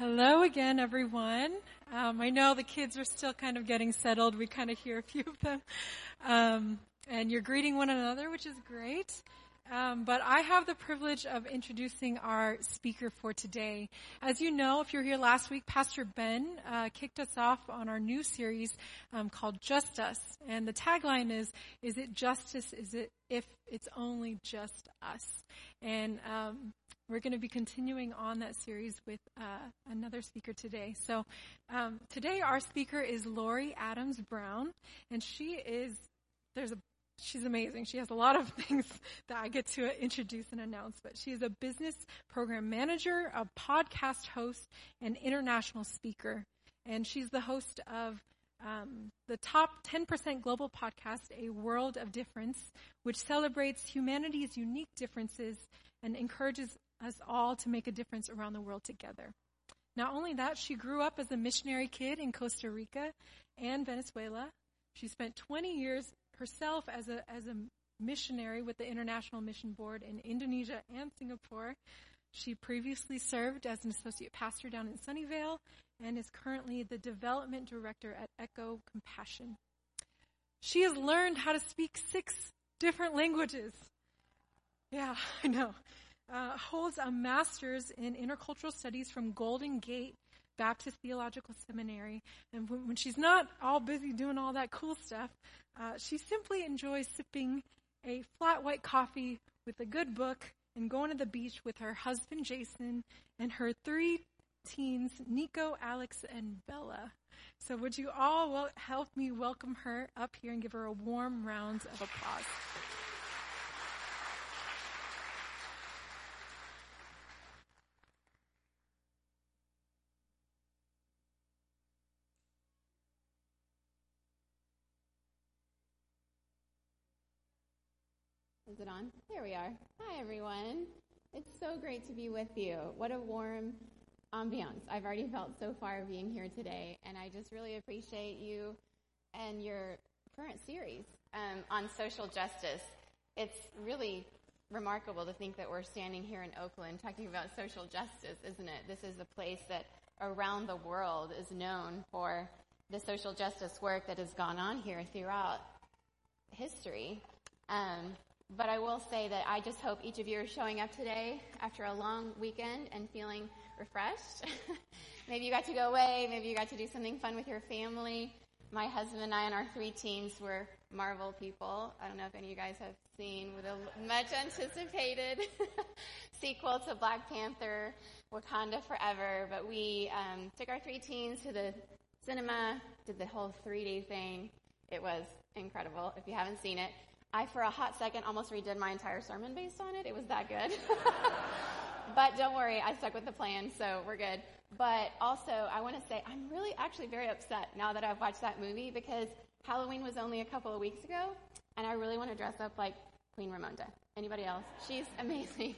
Hello again, everyone. Um, I know the kids are still kind of getting settled. We kind of hear a few of them. Um, and you're greeting one another, which is great. Um, but I have the privilege of introducing our speaker for today. As you know, if you were here last week, Pastor Ben uh, kicked us off on our new series um, called Just Us, and the tagline is "Is it justice? Is it if it's only just us?" And um, we're going to be continuing on that series with uh, another speaker today. So um, today our speaker is Lori Adams Brown, and she is there's a she's amazing. She has a lot of things that I get to introduce and announce, but she is a business program manager, a podcast host, and international speaker. And she's the host of um, the top 10% global podcast, A World of Difference, which celebrates humanity's unique differences and encourages us all to make a difference around the world together. Not only that, she grew up as a missionary kid in Costa Rica and Venezuela. She spent 20 years herself as a, as a missionary with the International Mission Board in Indonesia and Singapore. She previously served as an associate pastor down in Sunnyvale and is currently the development director at Echo Compassion. She has learned how to speak six different languages. Yeah, I know. Uh, holds a master's in intercultural studies from Golden Gate Baptist Theological Seminary. And when, she's not all busy doing all that cool stuff, uh, she simply enjoys sipping a flat white coffee with a good book and going to the beach with her husband Jason and her three teens, Nico, Alex, and Bella. So would you all help me welcome her up here and give her a warm round of applause? It on? There we are. Hi, everyone. It's so great to be with you. What a warm ambiance I've already felt so far being here today, and I just really appreciate you and your current series um, on social justice. It's really remarkable to think that we're standing here in Oakland talking about social justice, isn't it? This is a place that around the world is known for the social justice work that has gone on here throughout history. Um, but I will say that I just hope each of you are showing up today after a long weekend and feeling refreshed. maybe you got to go away. Maybe you got to do something fun with your family. My husband and I and our three teens were Marvel people. I don't know if any of you guys have seen a much anticipated sequel to Black Panther, Wakanda Forever. But we um, took our three teens to the cinema, did the whole three day thing. It was incredible. If you haven't seen it, I, for a hot second, almost redid my entire sermon based on it. It was that good. but don't worry, I stuck with the plan, so we're good. But also, I want to say I'm really actually very upset now that I've watched that movie because Halloween was only a couple of weeks ago, and I really want to dress up like Queen Ramonda. Anybody else? She's amazing.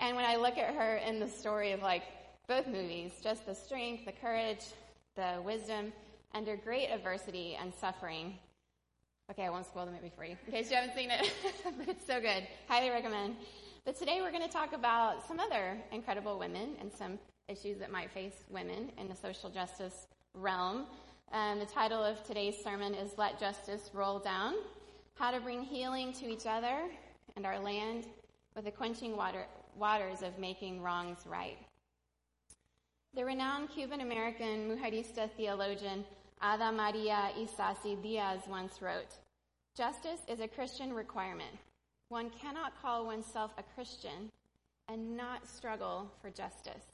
And when I look at her in the story of like both movies, just the strength, the courage, the wisdom, under great adversity and suffering, Okay, I won't spoil the movie for you in case you haven't seen it, but it's so good. Highly recommend. But today we're going to talk about some other incredible women and some issues that might face women in the social justice realm. Um, the title of today's sermon is Let Justice Roll Down How to Bring Healing to Each Other and Our Land with the Quenching water, Waters of Making Wrongs Right. The renowned Cuban American Mujerista theologian Ada Maria Isasi Diaz once wrote, Justice is a Christian requirement. One cannot call oneself a Christian and not struggle for justice.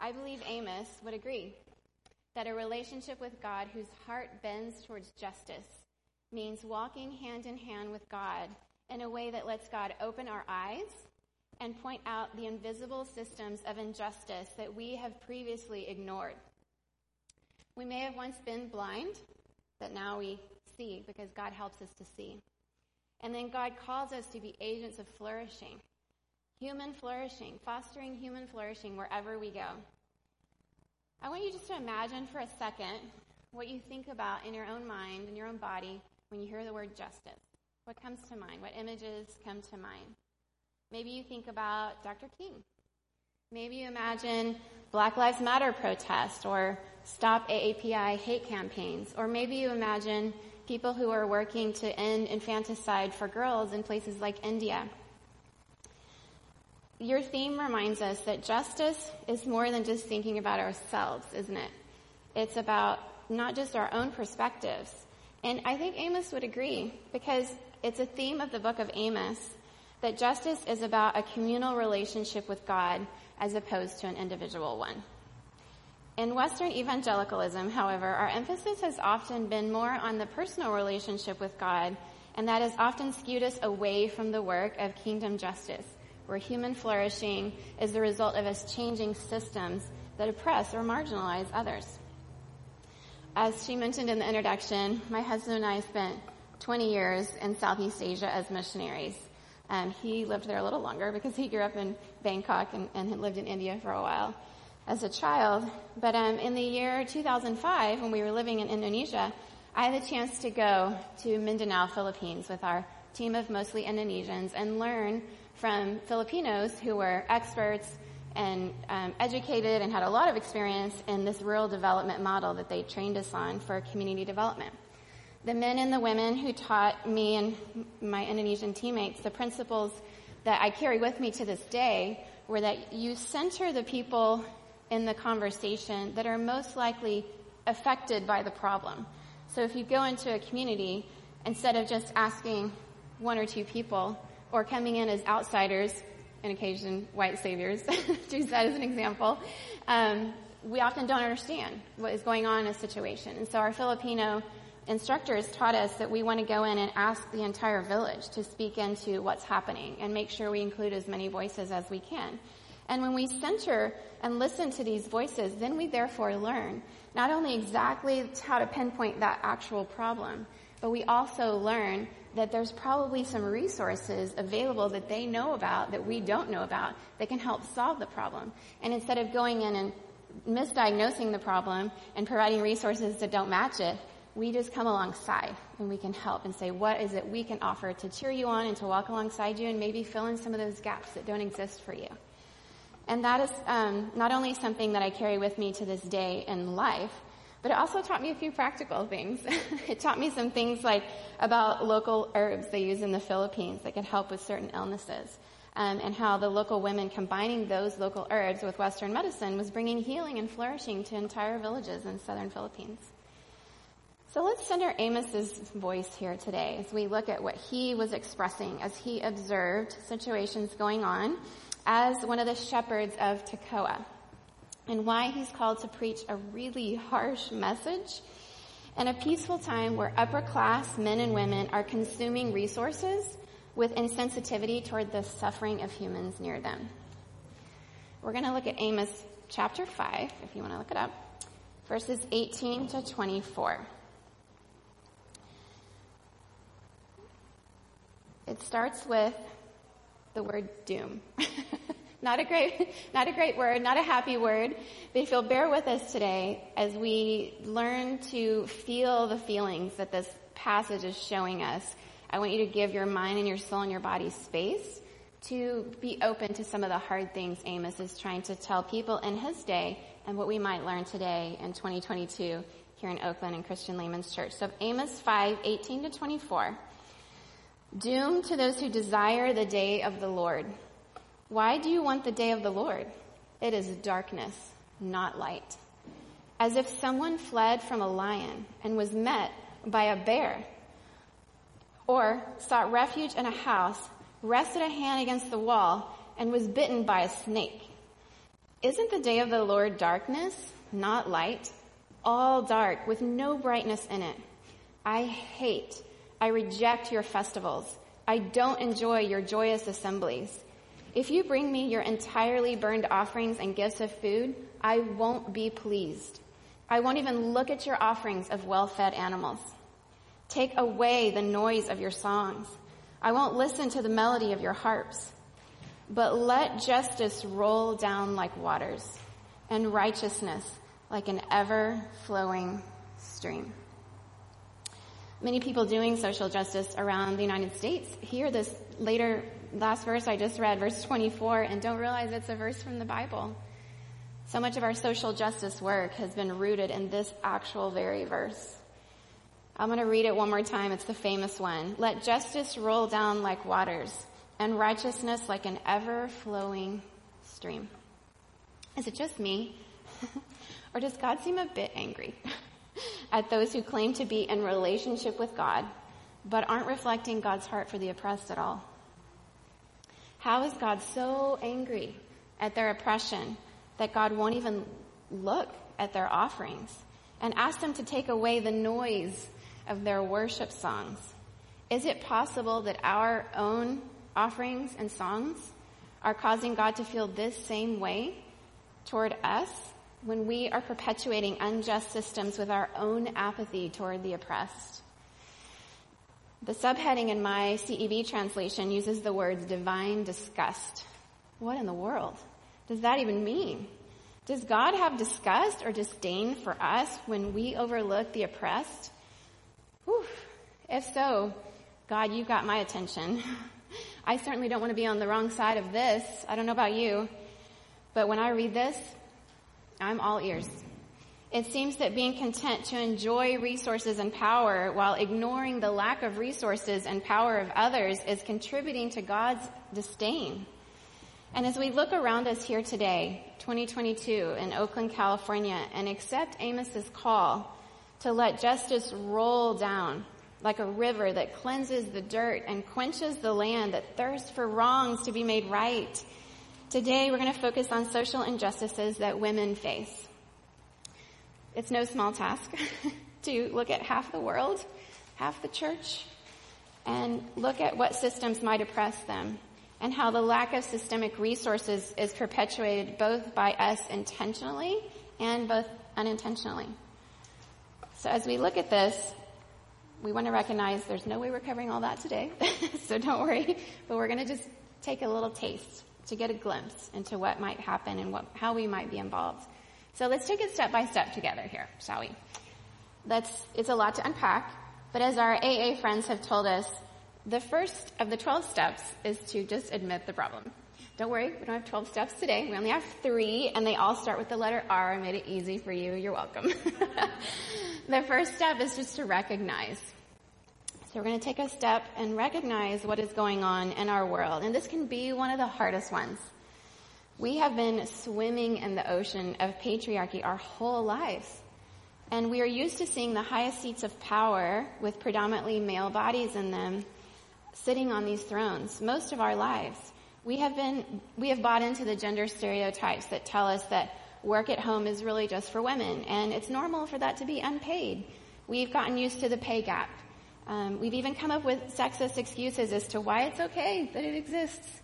I believe Amos would agree that a relationship with God whose heart bends towards justice means walking hand in hand with God in a way that lets God open our eyes and point out the invisible systems of injustice that we have previously ignored. We may have once been blind, but now we see because God helps us to see. And then God calls us to be agents of flourishing, human flourishing, fostering human flourishing wherever we go. I want you just to imagine for a second what you think about in your own mind, in your own body, when you hear the word justice. What comes to mind? What images come to mind? Maybe you think about Dr. King. Maybe you imagine Black Lives Matter protests or Stop AAPI hate campaigns. Or maybe you imagine people who are working to end infanticide for girls in places like India. Your theme reminds us that justice is more than just thinking about ourselves, isn't it? It's about not just our own perspectives. And I think Amos would agree because it's a theme of the book of Amos that justice is about a communal relationship with God as opposed to an individual one. In Western evangelicalism, however, our emphasis has often been more on the personal relationship with God, and that has often skewed us away from the work of kingdom justice, where human flourishing is the result of us changing systems that oppress or marginalize others. As she mentioned in the introduction, my husband and I spent 20 years in Southeast Asia as missionaries. Um, he lived there a little longer because he grew up in Bangkok and, and had lived in India for a while as a child. But um, in the year 2005, when we were living in Indonesia, I had the chance to go to Mindanao, Philippines with our team of mostly Indonesians and learn from Filipinos who were experts and um, educated and had a lot of experience in this rural development model that they trained us on for community development. The men and the women who taught me and my Indonesian teammates the principles that I carry with me to this day were that you center the people in the conversation that are most likely affected by the problem. So if you go into a community, instead of just asking one or two people or coming in as outsiders, and occasion white saviors, to use that as an example, um, we often don't understand what is going on in a situation. And so our Filipino instructors taught us that we want to go in and ask the entire village to speak into what's happening and make sure we include as many voices as we can. And when we center and listen to these voices, then we therefore learn not only exactly how to pinpoint that actual problem, but we also learn that there's probably some resources available that they know about that we don't know about that can help solve the problem. And instead of going in and misdiagnosing the problem and providing resources that don't match it, we just come alongside and we can help and say, what is it we can offer to cheer you on and to walk alongside you and maybe fill in some of those gaps that don't exist for you. And that is um, not only something that I carry with me to this day in life, but it also taught me a few practical things. it taught me some things like about local herbs they use in the Philippines that could help with certain illnesses. Um, and how the local women combining those local herbs with Western medicine was bringing healing and flourishing to entire villages in southern Philippines. So let's center Amos's voice here today as we look at what he was expressing as he observed situations going on as one of the shepherds of Tekoa and why he's called to preach a really harsh message in a peaceful time where upper class men and women are consuming resources with insensitivity toward the suffering of humans near them. We're going to look at Amos chapter 5, if you want to look it up, verses 18 to 24. It starts with the word doom. not a great, not a great word, not a happy word. But if you'll bear with us today as we learn to feel the feelings that this passage is showing us, I want you to give your mind and your soul and your body space to be open to some of the hard things Amos is trying to tell people in his day and what we might learn today in 2022 here in Oakland and Christian Layman's Church. So Amos 5, 18 to 24. Doom to those who desire the day of the Lord. Why do you want the day of the Lord? It is darkness, not light. As if someone fled from a lion and was met by a bear, or sought refuge in a house, rested a hand against the wall, and was bitten by a snake. Isn't the day of the Lord darkness, not light? All dark, with no brightness in it. I hate I reject your festivals. I don't enjoy your joyous assemblies. If you bring me your entirely burned offerings and gifts of food, I won't be pleased. I won't even look at your offerings of well-fed animals. Take away the noise of your songs. I won't listen to the melody of your harps. But let justice roll down like waters and righteousness like an ever flowing stream. Many people doing social justice around the United States hear this later last verse I just read, verse 24, and don't realize it's a verse from the Bible. So much of our social justice work has been rooted in this actual very verse. I'm going to read it one more time. It's the famous one. Let justice roll down like waters and righteousness like an ever flowing stream. Is it just me? or does God seem a bit angry at those who claim to be in relationship with God but aren't reflecting God's heart for the oppressed at all? How is God so angry at their oppression that God won't even look at their offerings and ask them to take away the noise of their worship songs? Is it possible that our own offerings and songs are causing God to feel this same way toward us when we are perpetuating unjust systems with our own apathy toward the oppressed? The subheading in my CEV translation uses the words divine disgust. What in the world does that even mean? Does God have disgust or disdain for us when we overlook the oppressed? Whew. If so, God, you've got my attention. I certainly don't want to be on the wrong side of this. I don't know about you, but when I read this, I'm all ears. It seems that being content to enjoy resources and power while ignoring the lack of resources and power of others is contributing to God's disdain. And as we look around us here today, 2022 in Oakland, California, and accept Amos's call to let justice roll down like a river that cleanses the dirt and quenches the land that thirsts for wrongs to be made right. Today we're going to focus on social injustices that women face. It's no small task to look at half the world, half the church, and look at what systems might oppress them and how the lack of systemic resources is perpetuated both by us intentionally and both unintentionally. So as we look at this, we want to recognize there's no way we're covering all that today, so don't worry, but we're going to just take a little taste to get a glimpse into what might happen and what, how we might be involved. So let's take it step by step together here, shall we? That's, it's a lot to unpack, but as our AA friends have told us, the first of the 12 steps is to just admit the problem. Don't worry, we don't have 12 steps today. We only have three, and they all start with the letter R. I made it easy for you. You're welcome. the first step is just to recognize. So we're going to take a step and recognize what is going on in our world. And this can be one of the hardest ones. We have been swimming in the ocean of patriarchy our whole lives. And we are used to seeing the highest seats of power with predominantly male bodies in them sitting on these thrones most of our lives. We have been, we have bought into the gender stereotypes that tell us that work at home is really just for women and it's normal for that to be unpaid. We've gotten used to the pay gap. Um, we've even come up with sexist excuses as to why it's okay that it exists.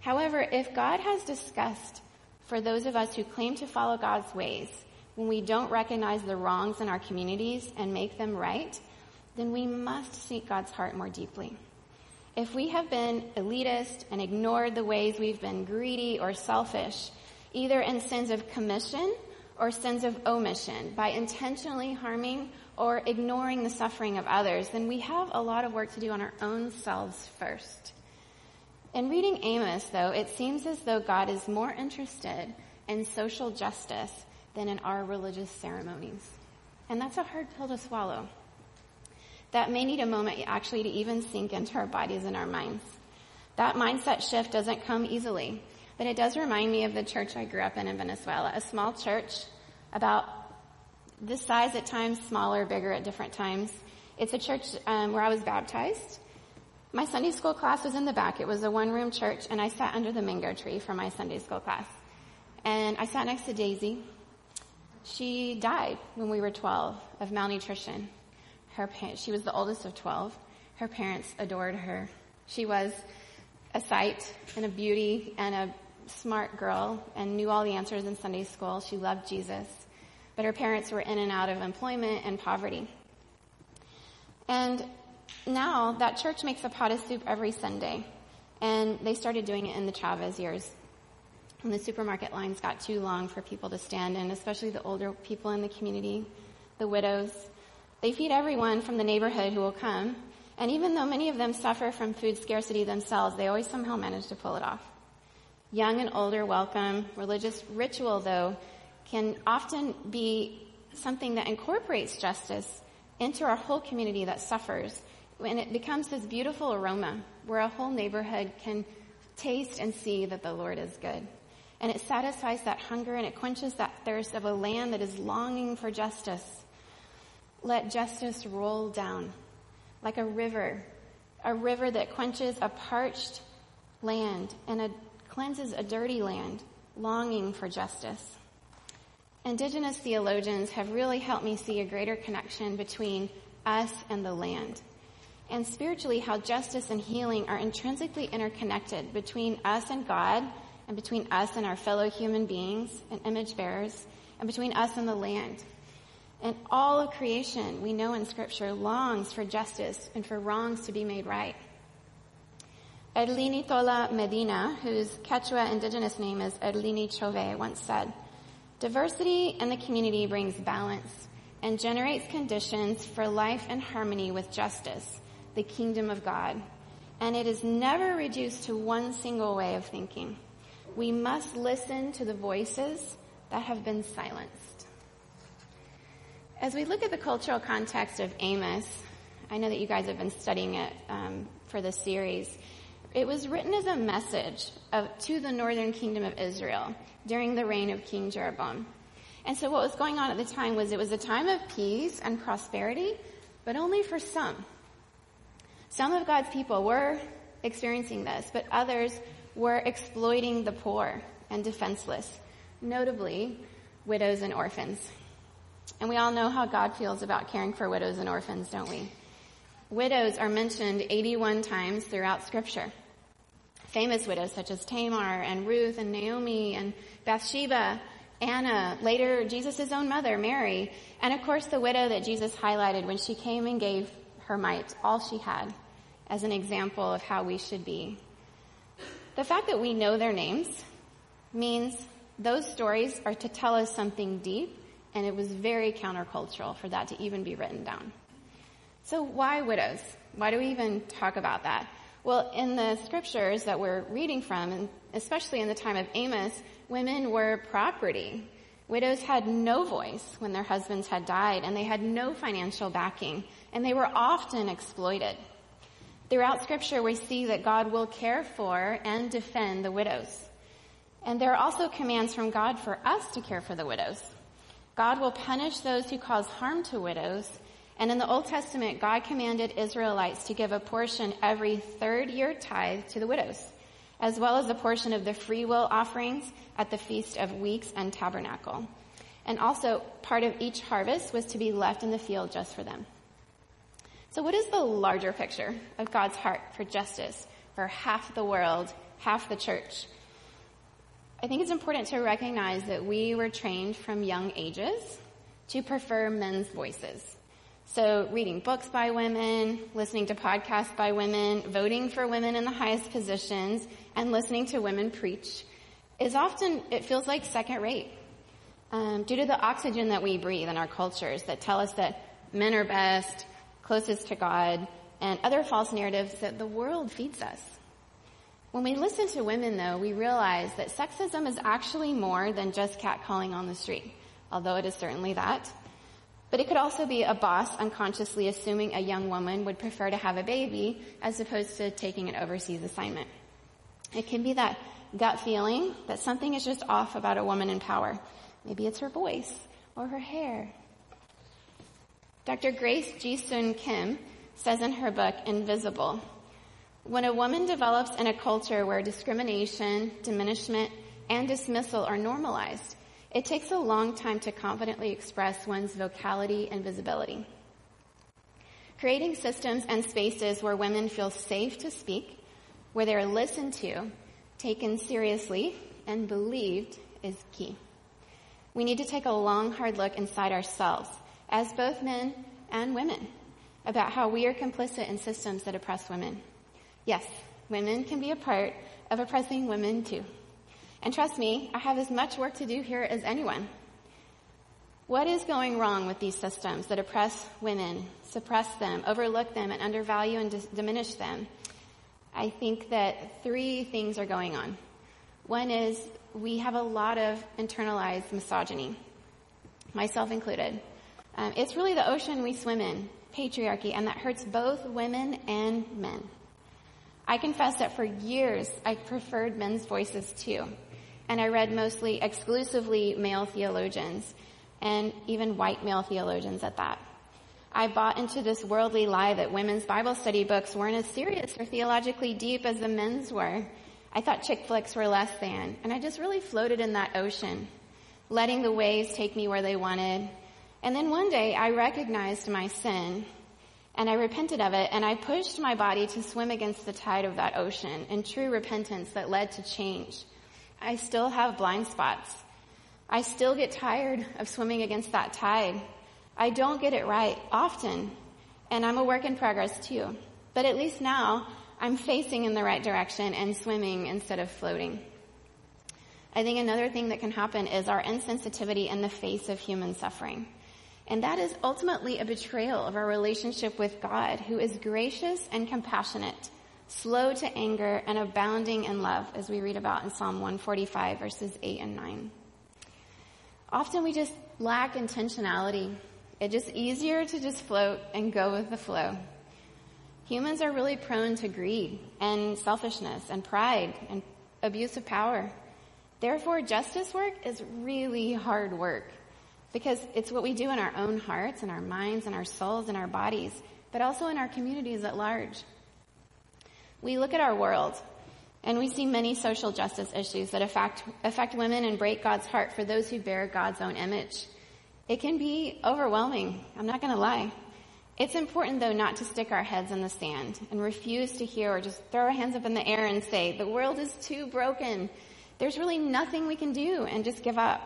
However, if God has disgust for those of us who claim to follow God's ways, when we don't recognize the wrongs in our communities and make them right, then we must seek God's heart more deeply. If we have been elitist and ignored the ways we've been greedy or selfish, either in sins of commission or sins of omission, by intentionally harming or ignoring the suffering of others, then we have a lot of work to do on our own selves first. In reading Amos, though, it seems as though God is more interested in social justice than in our religious ceremonies. And that's a hard pill to swallow that may need a moment actually to even sink into our bodies and our minds. That mindset shift doesn't come easily, but it does remind me of the church I grew up in in Venezuela, a small church about this size at times, smaller, bigger at different times. It's a church um, where I was baptized. My Sunday school class was in the back. It was a one room church and I sat under the mango tree for my Sunday school class. And I sat next to Daisy. She died when we were 12 of malnutrition. Her she was the oldest of 12. Her parents adored her. She was a sight and a beauty and a smart girl and knew all the answers in Sunday school. She loved Jesus. But her parents were in and out of employment and poverty. And now that church makes a pot of soup every Sunday. And they started doing it in the Chavez years. When the supermarket lines got too long for people to stand in, especially the older people in the community, the widows. They feed everyone from the neighborhood who will come, And even though many of them suffer from food scarcity themselves, they always somehow manage to pull it off. Young and older welcome. Religious ritual, though, can often be something that incorporates justice into our whole community that suffers. And it becomes this beautiful aroma where a whole neighborhood can taste and see that the Lord is good. And it satisfies that hunger and it quenches that thirst of a land that is longing for justice. Let justice roll down like a river, a river that quenches a parched land and a, cleanses a dirty land, longing for justice. Indigenous theologians have really helped me see a greater connection between us and the land. And spiritually, how justice and healing are intrinsically interconnected between us and God, and between us and our fellow human beings and image bearers, and between us and the land. And all of creation, we know in scripture, longs for justice and for wrongs to be made right. Erlini Tola Medina, whose Quechua indigenous name is Erlini Chove, once said, Diversity in the community brings balance and generates conditions for life and harmony with justice, the kingdom of God. And it is never reduced to one single way of thinking. We must listen to the voices that have been silenced. As we look at the cultural context of Amos, I know that you guys have been studying it um, for this series. It was written as a message of, to the northern kingdom of Israel during the reign of King Jeroboam. And so what was going on at the time was it was a time of peace and prosperity, but only for some. Some of God's people were experiencing this, but others were exploiting the poor and defenseless, notably widows and orphans. And we all know how God feels about caring for widows and orphans, don't we? Widows are mentioned 81 times throughout scripture. Famous widows such as Tamar and Ruth and Naomi and Bathsheba, Anna, later Jesus' own mother, Mary, and of course the widow that Jesus highlighted when she came and gave her mite, all she had, as an example of how we should be. The fact that we know their names means those stories are to tell us something deep and it was very countercultural for that to even be written down. So why widows? Why do we even talk about that? Well, in the scriptures that we're reading from, and especially in the time of Amos, women were property. Widows had no voice when their husbands had died, and they had no financial backing, and they were often exploited. Throughout scripture, we see that God will care for and defend the widows. And there are also commands from God for us to care for the widows. God will punish those who cause harm to widows. And in the Old Testament, God commanded Israelites to give a portion every third year tithe to the widows, as well as a portion of the free will offerings at the Feast of Weeks and Tabernacle. And also, part of each harvest was to be left in the field just for them. So what is the larger picture of God's heart for justice for half the world, half the church? I think it's important to recognize that we were trained from young ages to prefer men's voices. So reading books by women, listening to podcasts by women, voting for women in the highest positions, and listening to women preach is often, it feels like second rate. Um, due to the oxygen that we breathe in our cultures that tell us that men are best, closest to God, and other false narratives that the world feeds us. When we listen to women, though, we realize that sexism is actually more than just catcalling on the street, although it is certainly that. But it could also be a boss unconsciously assuming a young woman would prefer to have a baby as opposed to taking an overseas assignment. It can be that gut feeling that something is just off about a woman in power. Maybe it's her voice or her hair. Dr. Grace Ji-sun Kim says in her book, Invisible, when a woman develops in a culture where discrimination, diminishment, and dismissal are normalized, it takes a long time to confidently express one's vocality and visibility. Creating systems and spaces where women feel safe to speak, where they're listened to, taken seriously, and believed is key. We need to take a long, hard look inside ourselves, as both men and women, about how we are complicit in systems that oppress women. Yes, women can be a part of oppressing women too. And trust me, I have as much work to do here as anyone. What is going wrong with these systems that oppress women, suppress them, overlook them, and undervalue and dis- diminish them? I think that three things are going on. One is we have a lot of internalized misogyny, myself included. Um, it's really the ocean we swim in, patriarchy, and that hurts both women and men. I confess that for years I preferred men's voices too, and I read mostly exclusively male theologians and even white male theologians at that. I bought into this worldly lie that women's Bible study books weren't as serious or theologically deep as the men's were. I thought chick flicks were less than, and I just really floated in that ocean, letting the waves take me where they wanted. And then one day I recognized my sin and I repented of it and I pushed my body to swim against the tide of that ocean in true repentance that led to change. I still have blind spots. I still get tired of swimming against that tide. I don't get it right often, and I'm a work in progress too. But at least now, I'm facing in the right direction and swimming instead of floating. I think another thing that can happen is our insensitivity in the face of human suffering. And that is ultimately a betrayal of our relationship with God, who is gracious and compassionate, slow to anger, and abounding in love, as we read about in Psalm 145, verses 8 and 9 often we just lack intentionality. It's just easier to just float and go with the flow. Humans are really prone to greed and selfishness and pride and abuse of power. Therefore, justice work is really hard work because it's what we do in our own hearts and our minds and our souls and our bodies, but also in our communities at large. We look at our world and we see many social justice issues that affect, affect women and break God's heart for those who bear God's own image. It can be overwhelming. I'm not going to lie. It's important though not to stick our heads in the sand and refuse to hear or just throw our hands up in the air and say, the world is too broken. There's really nothing we can do and just give up.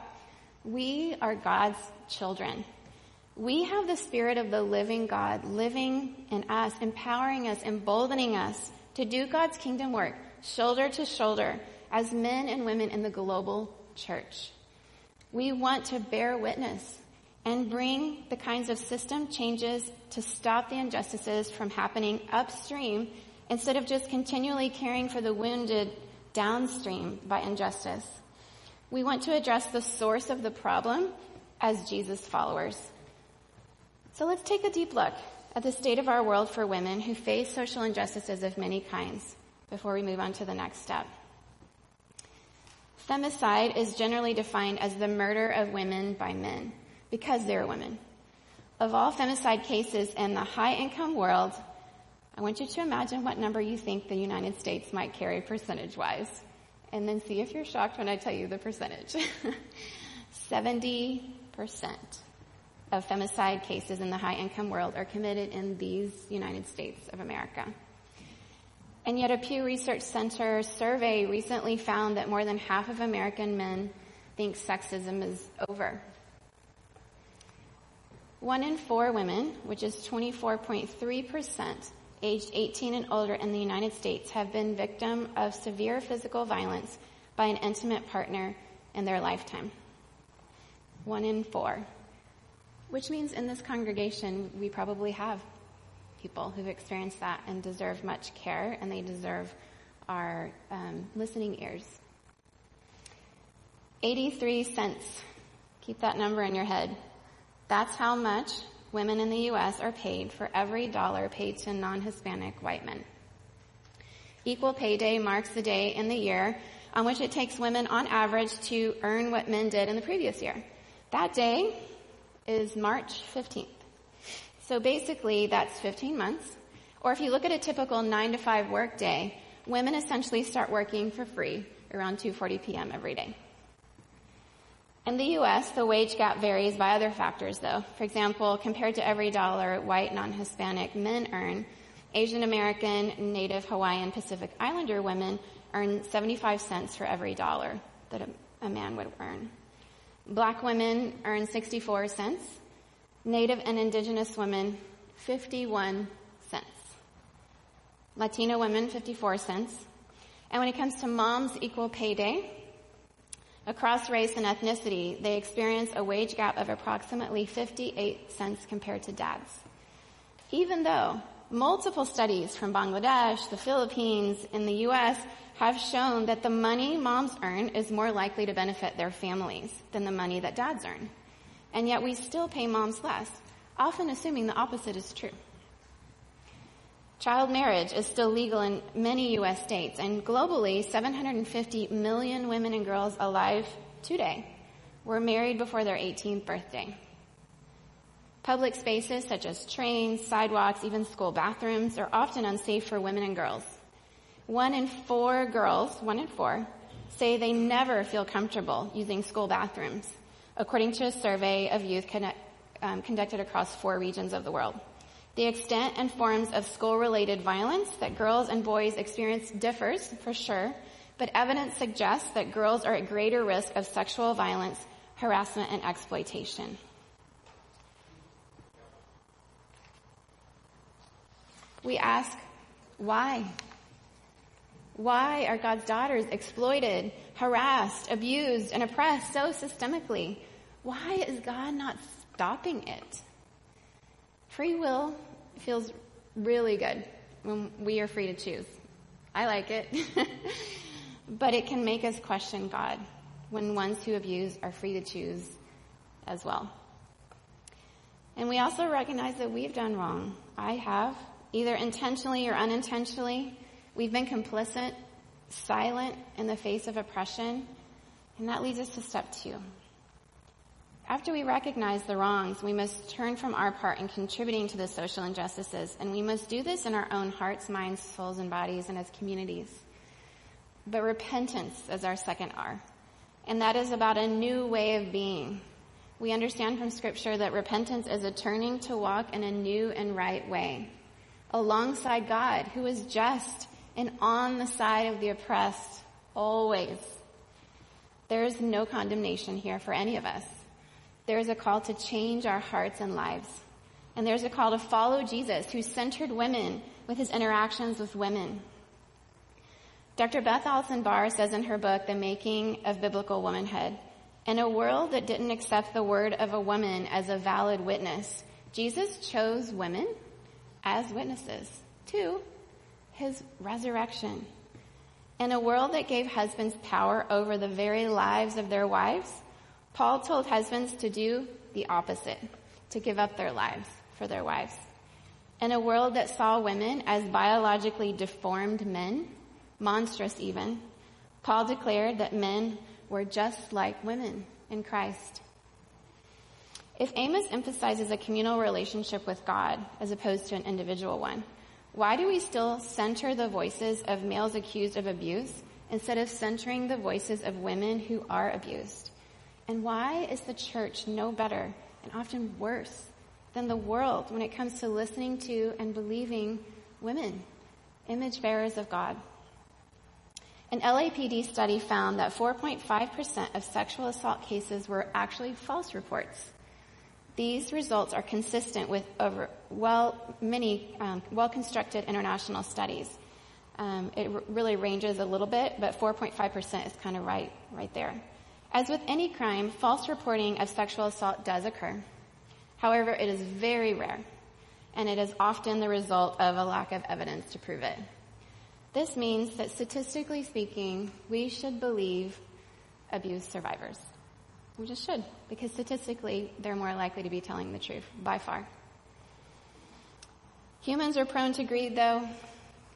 We are God's children. We have the spirit of the living God living in us, empowering us, emboldening us to do God's kingdom work shoulder to shoulder as men and women in the global church. We want to bear witness and bring the kinds of system changes to stop the injustices from happening upstream instead of just continually caring for the wounded downstream by injustice. We want to address the source of the problem as Jesus followers. So let's take a deep look at the state of our world for women who face social injustices of many kinds before we move on to the next step. Femicide is generally defined as the murder of women by men because they're women. Of all femicide cases in the high income world, I want you to imagine what number you think the United States might carry percentage wise. And then see if you're shocked when I tell you the percentage. 70% of femicide cases in the high income world are committed in these United States of America. And yet a Pew Research Center survey recently found that more than half of American men think sexism is over. One in four women, which is 24.3%, aged 18 and older in the United States have been victim of severe physical violence by an intimate partner in their lifetime. One in four. Which means in this congregation, we probably have people who've experienced that and deserve much care, and they deserve our um, listening ears. 83 cents. Keep that number in your head. That's how much women in the U.S. are paid for every dollar paid to non-Hispanic white men. Equal Pay Day marks the day in the year on which it takes women on average to earn what men did in the previous year. That day is March 15th. So basically, that's 15 months. Or if you look at a typical 9 to 5 work day, women essentially start working for free around 2.40 p.m. every day. In the U.S., the wage gap varies by other factors though. For example, compared to every dollar white non-Hispanic men earn, Asian American, Native Hawaiian, Pacific Islander women earn 75 cents for every dollar that a, a man would earn. Black women earn 64 cents, Native and Indigenous women, 51 cents. Latino women, 54 cents. And when it comes to mom's equal pay day, Across race and ethnicity, they experience a wage gap of approximately 58 cents compared to dads. Even though multiple studies from Bangladesh, the Philippines, and the US have shown that the money moms earn is more likely to benefit their families than the money that dads earn. And yet we still pay moms less, often assuming the opposite is true. Child marriage is still legal in many U.S. states, and globally, 750 million women and girls alive today were married before their 18th birthday. Public spaces such as trains, sidewalks, even school bathrooms are often unsafe for women and girls. One in four girls, one in four, say they never feel comfortable using school bathrooms, according to a survey of youth connect, um, conducted across four regions of the world. The extent and forms of school-related violence that girls and boys experience differs, for sure, but evidence suggests that girls are at greater risk of sexual violence, harassment, and exploitation. We ask, why? Why are God's daughters exploited, harassed, abused, and oppressed so systemically? Why is God not stopping it? Free will feels really good when we are free to choose. I like it. but it can make us question God when ones who abuse are free to choose as well. And we also recognize that we've done wrong. I have, either intentionally or unintentionally. We've been complicit, silent in the face of oppression, and that leads us to step two. After we recognize the wrongs, we must turn from our part in contributing to the social injustices, and we must do this in our own hearts, minds, souls, and bodies, and as communities. But repentance is our second R, and that is about a new way of being. We understand from scripture that repentance is a turning to walk in a new and right way, alongside God, who is just and on the side of the oppressed, always. There is no condemnation here for any of us. There is a call to change our hearts and lives. And there's a call to follow Jesus, who centered women with his interactions with women. Dr. Beth Allison Barr says in her book, The Making of Biblical Womanhood, in a world that didn't accept the word of a woman as a valid witness, Jesus chose women as witnesses to his resurrection. In a world that gave husbands power over the very lives of their wives, Paul told husbands to do the opposite, to give up their lives for their wives. In a world that saw women as biologically deformed men, monstrous even, Paul declared that men were just like women in Christ. If Amos emphasizes a communal relationship with God as opposed to an individual one, why do we still center the voices of males accused of abuse instead of centering the voices of women who are abused? And why is the church no better and often worse than the world when it comes to listening to and believing women, image bearers of God? An LAPD study found that 4.5% of sexual assault cases were actually false reports. These results are consistent with over well many um, well-constructed international studies. Um, it r- really ranges a little bit, but 4.5% is kind of right right there. As with any crime, false reporting of sexual assault does occur. However, it is very rare, and it is often the result of a lack of evidence to prove it. This means that statistically speaking, we should believe abuse survivors. We just should, because statistically, they're more likely to be telling the truth, by far. Humans are prone to greed, though.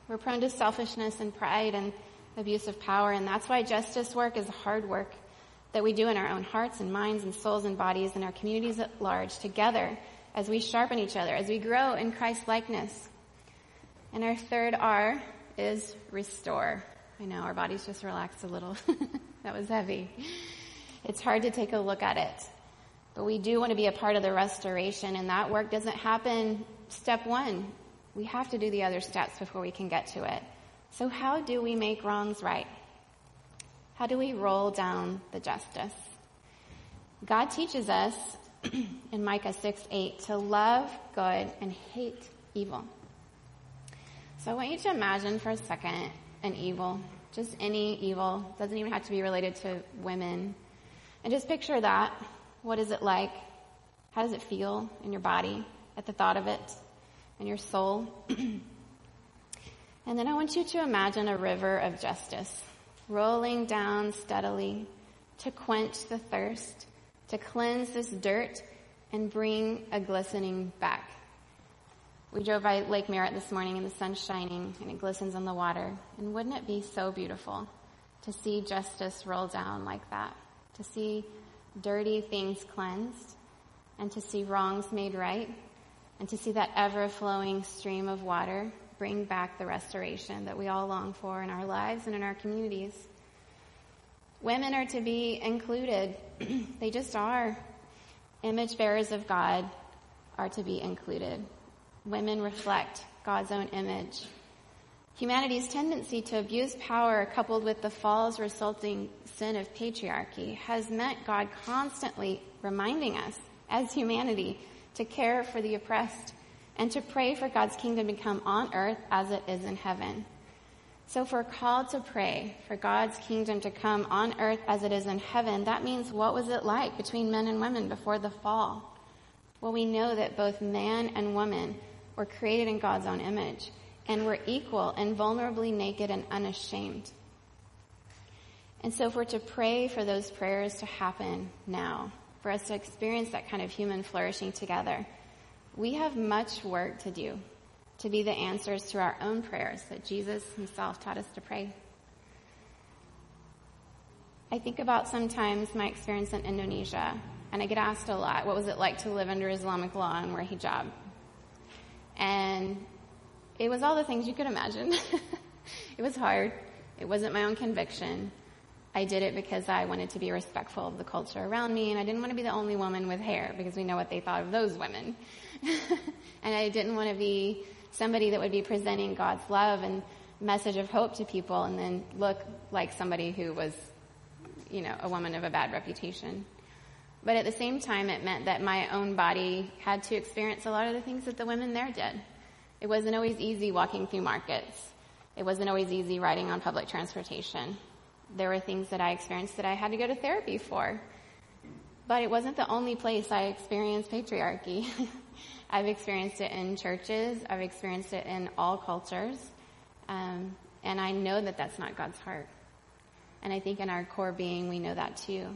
We're prone to selfishness and pride and abuse of power, and that's why justice work is hard work that we do in our own hearts and minds and souls and bodies and our communities at large together as we sharpen each other, as we grow in Christ likeness. And our third R is restore. I know our bodies just relaxed a little. that was heavy. It's hard to take a look at it. But we do want to be a part of the restoration and that work doesn't happen step one. We have to do the other steps before we can get to it. So how do we make wrongs right? How do we roll down the justice? God teaches us in Micah 6 8 to love good and hate evil. So I want you to imagine for a second an evil just any evil. Doesn't even have to be related to women. And just picture that. What is it like? How does it feel in your body at the thought of it, in your soul? and then I want you to imagine a river of justice rolling down steadily to quench the thirst, to cleanse this dirt and bring a glistening back. We drove by Lake Merritt this morning and the sun's shining and it glistens on the water. And wouldn't it be so beautiful to see justice roll down like that? To see dirty things cleansed and to see wrongs made right and to see that ever flowing stream of water bring back the restoration that we all long for in our lives and in our communities. Women are to be included. they just are. Image bearers of God are to be included. Women reflect God's own image. Humanity's tendency to abuse power coupled with the fall's resulting sin of patriarchy has meant God constantly reminding us as humanity to care for the oppressed and to pray for God's kingdom to come on earth as it is in heaven. So if we're called to pray for God's kingdom to come on earth as it is in heaven, that means what was it like between men and women before the fall? Well, we know that both man and woman were created in God's own image and we're equal and vulnerably naked and unashamed. And so if we're to pray for those prayers to happen now, for us to experience that kind of human flourishing together, we have much work to do to be the answers to our own prayers that Jesus himself taught us to pray. I think about sometimes my experience in Indonesia, and I get asked a lot, what was it like to live under Islamic law and wear hijab? And it was all the things you could imagine. it was hard. It wasn't my own conviction. I did it because I wanted to be respectful of the culture around me, and I didn't want to be the only woman with hair because we know what they thought of those women. and I didn't want to be somebody that would be presenting God's love and message of hope to people and then look like somebody who was, you know, a woman of a bad reputation. But at the same time, it meant that my own body had to experience a lot of the things that the women there did. It wasn't always easy walking through markets. It wasn't always easy riding on public transportation. There were things that I experienced that I had to go to therapy for. But it wasn't the only place I experienced patriarchy. I've experienced it in churches. I've experienced it in all cultures. Um, and I know that that's not God's heart. And I think in our core being, we know that too.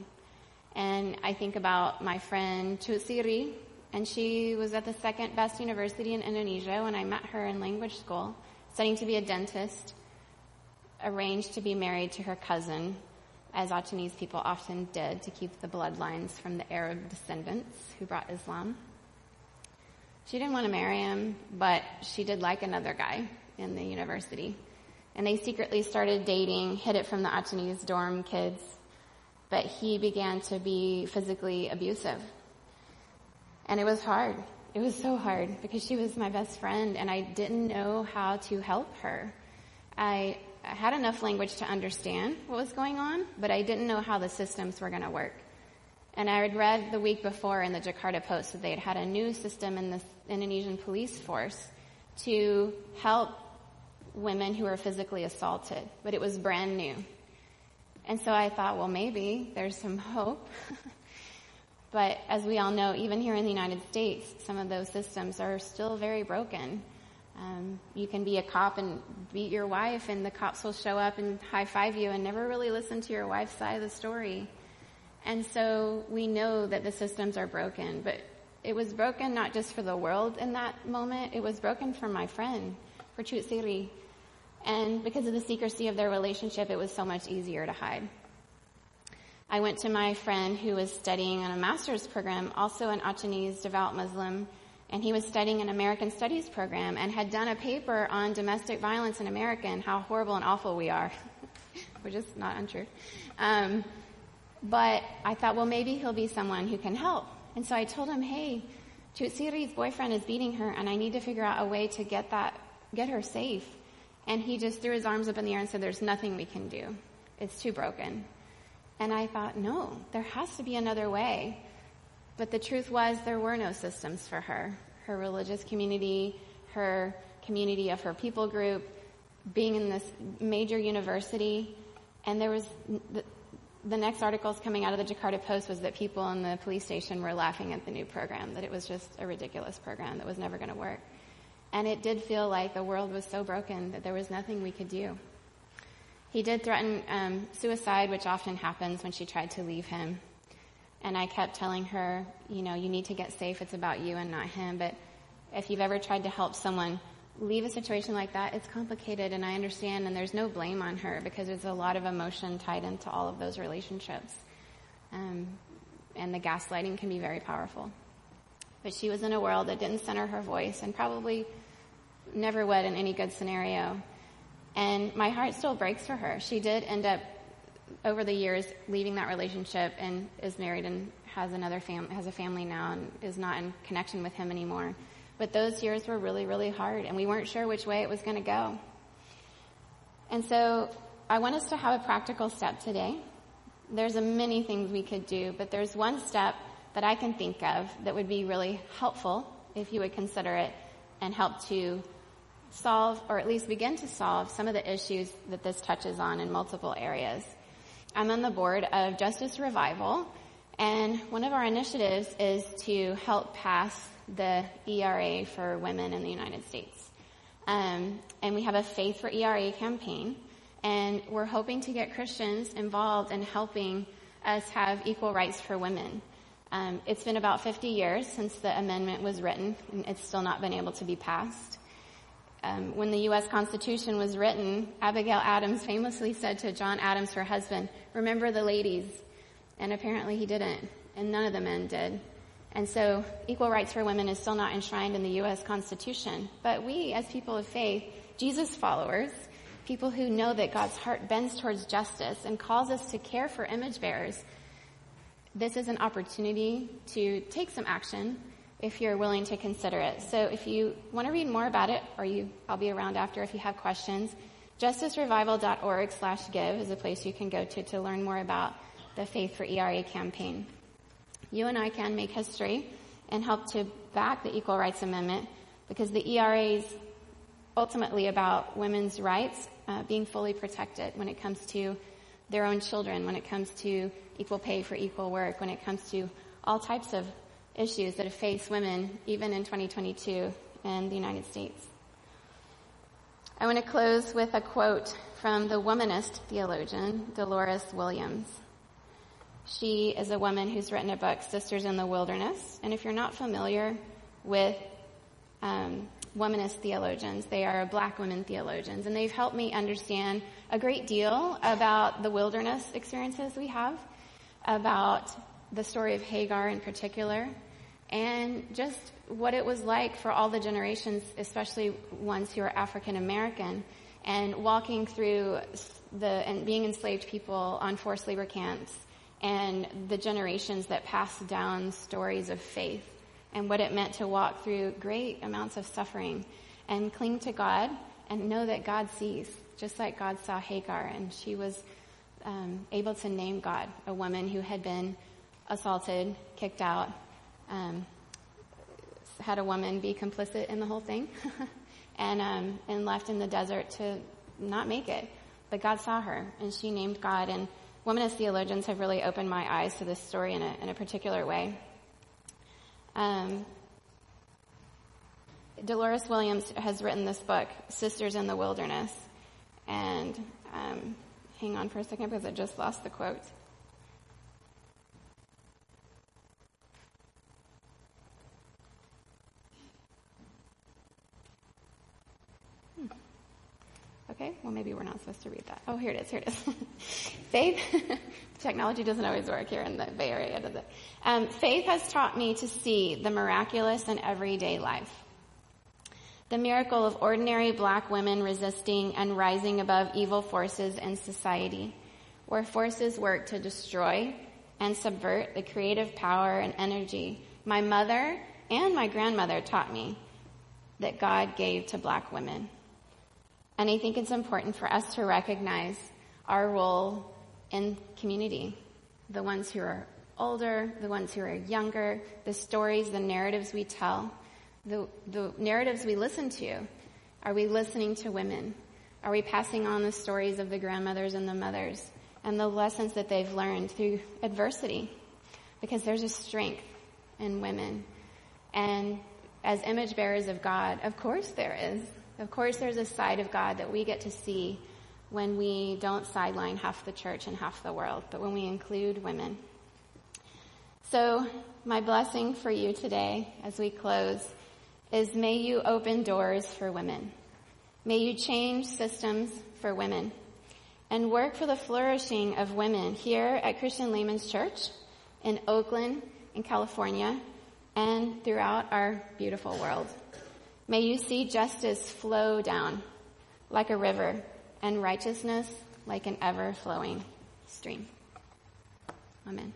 And I think about my friend Chutsiri, and she was at the second best university in Indonesia when I met her in language school, studying to be a dentist, arranged to be married to her cousin, as Achinese people often did to keep the bloodlines from the Arab descendants who brought Islam. She didn't want to marry him, but she did like another guy in the university. And they secretly started dating, hid it from the Achinese dorm kids, but he began to be physically abusive. And it was hard. It was so hard because she was my best friend and I didn't know how to help her. I had enough language to understand what was going on, but I didn't know how the systems were going to work. And I had read the week before in the Jakarta Post that they had had a new system in the Indonesian police force to help women who were physically assaulted, but it was brand new. And so I thought, well, maybe there's some hope. but as we all know, even here in the United States, some of those systems are still very broken. Um, you can be a cop and beat your wife, and the cops will show up and high five you and never really listen to your wife's side of the story. And so we know that the systems are broken, but it was broken not just for the world in that moment, it was broken for my friend, for Chutsiri. And because of the secrecy of their relationship, it was so much easier to hide. I went to my friend who was studying on a master's program, also an Achinese devout Muslim, and he was studying an American Studies program and had done a paper on domestic violence in America and how horrible and awful we are, which is not untrue. Um, but I thought, well, maybe he'll be someone who can help. And so I told him, hey, Chutsiri's boyfriend is beating her and I need to figure out a way to get that, get her safe. And he just threw his arms up in the air and said, there's nothing we can do. It's too broken. And I thought, no, there has to be another way. But the truth was there were no systems for her. Her religious community, her community of her people group, being in this major university, and there was the, the next articles coming out of the Jakarta Post was that people in the police station were laughing at the new program, that it was just a ridiculous program that was never going to work. And it did feel like the world was so broken that there was nothing we could do. He did threaten um, suicide, which often happens when she tried to leave him. And I kept telling her, you know, you need to get safe. It's about you and not him. But if you've ever tried to help someone leave a situation like that, it's complicated and I understand and there's no blame on her because there's a lot of emotion tied into all of those relationships. Um, and the gaslighting can be very powerful. But she was in a world that didn't center her voice and probably never would in any good scenario. And my heart still breaks for her. She did end up over the years leaving that relationship and is married and has another family, has a family now and is not in connection with him anymore. But those years were really, really hard and we weren't sure which way it was going to go. And so I want us to have a practical step today. There's a many things we could do, but there's one step that I can think of that would be really helpful if you would consider it and help to solve or at least begin to solve some of the issues that this touches on in multiple areas. I'm on the board of Justice Revival and one of our initiatives is to help pass the ERA for women in the United States. Um, and we have a Faith for ERA campaign and we're hoping to get Christians involved in helping us have equal rights for women. Um, it's been about 50 years since the amendment was written, and it's still not been able to be passed. Um, when the U.S. Constitution was written, Abigail Adams famously said to John Adams, her husband, "Remember the ladies," and apparently he didn't, and none of the men did. And so, equal rights for women is still not enshrined in the U.S. Constitution. But we, as people of faith, Jesus followers, people who know that God's heart bends towards justice and calls us to care for image bearers, this is an opportunity to take some action if you're willing to consider it. So if you want to read more about it, or you, I'll be around after if you have questions, justicerevival.org slash give is a place you can go to to learn more about the Faith for ERA campaign. You and I can make history and help to back the Equal Rights Amendment because the ERA is ultimately about women's rights uh, being fully protected when it comes to their own children, when it comes to equal pay for equal work, when it comes to all types of issues that faced women even in 2022 in the United States. I want to close with a quote from the womanist theologian Dolores Williams. She is a woman who's written a book, Sisters in the Wilderness. And if you're not familiar with um, womanist theologians, they are black women theologians, and they've helped me understand a great deal about the wilderness experiences we have about the story of Hagar in particular, and just what it was like for all the generations, especially ones who are African American, and walking through the and being enslaved people on forced labor camps, and the generations that passed down stories of faith, and what it meant to walk through great amounts of suffering, and cling to God and know that God sees, just like God saw Hagar, and she was um, able to name God, a woman who had been assaulted, kicked out, um, had a woman be complicit in the whole thing, and um, and left in the desert to not make it. But God saw her, and she named God. And womanist theologians have really opened my eyes to this story in a in a particular way. Um, Dolores Williams has written this book, Sisters in the Wilderness, and um, hang on for a second because I just lost the quote. Okay, well maybe we're not supposed to read that. Oh, here it is, here it is. faith, technology doesn't always work here in the Bay Area, does it? Um, faith has taught me to see the miraculous in everyday life. The miracle of ordinary black women resisting and rising above evil forces in society, where forces work to destroy and subvert the creative power and energy my mother and my grandmother taught me that God gave to black women. And I think it's important for us to recognize our role in community. The ones who are older, the ones who are younger, the stories, the narratives we tell the, the narratives we listen to. Are we listening to women? Are we passing on the stories of the grandmothers and the mothers and the lessons that they've learned through adversity? Because there's a strength in women. And as image bearers of God, of course there is. Of course there's a side of God that we get to see when we don't sideline half the church and half the world, but when we include women. So my blessing for you today as we close is may you open doors for women. May you change systems for women and work for the flourishing of women here at Christian Layman's Church in Oakland, in California, and throughout our beautiful world. May you see justice flow down like a river and righteousness like an ever flowing stream. Amen.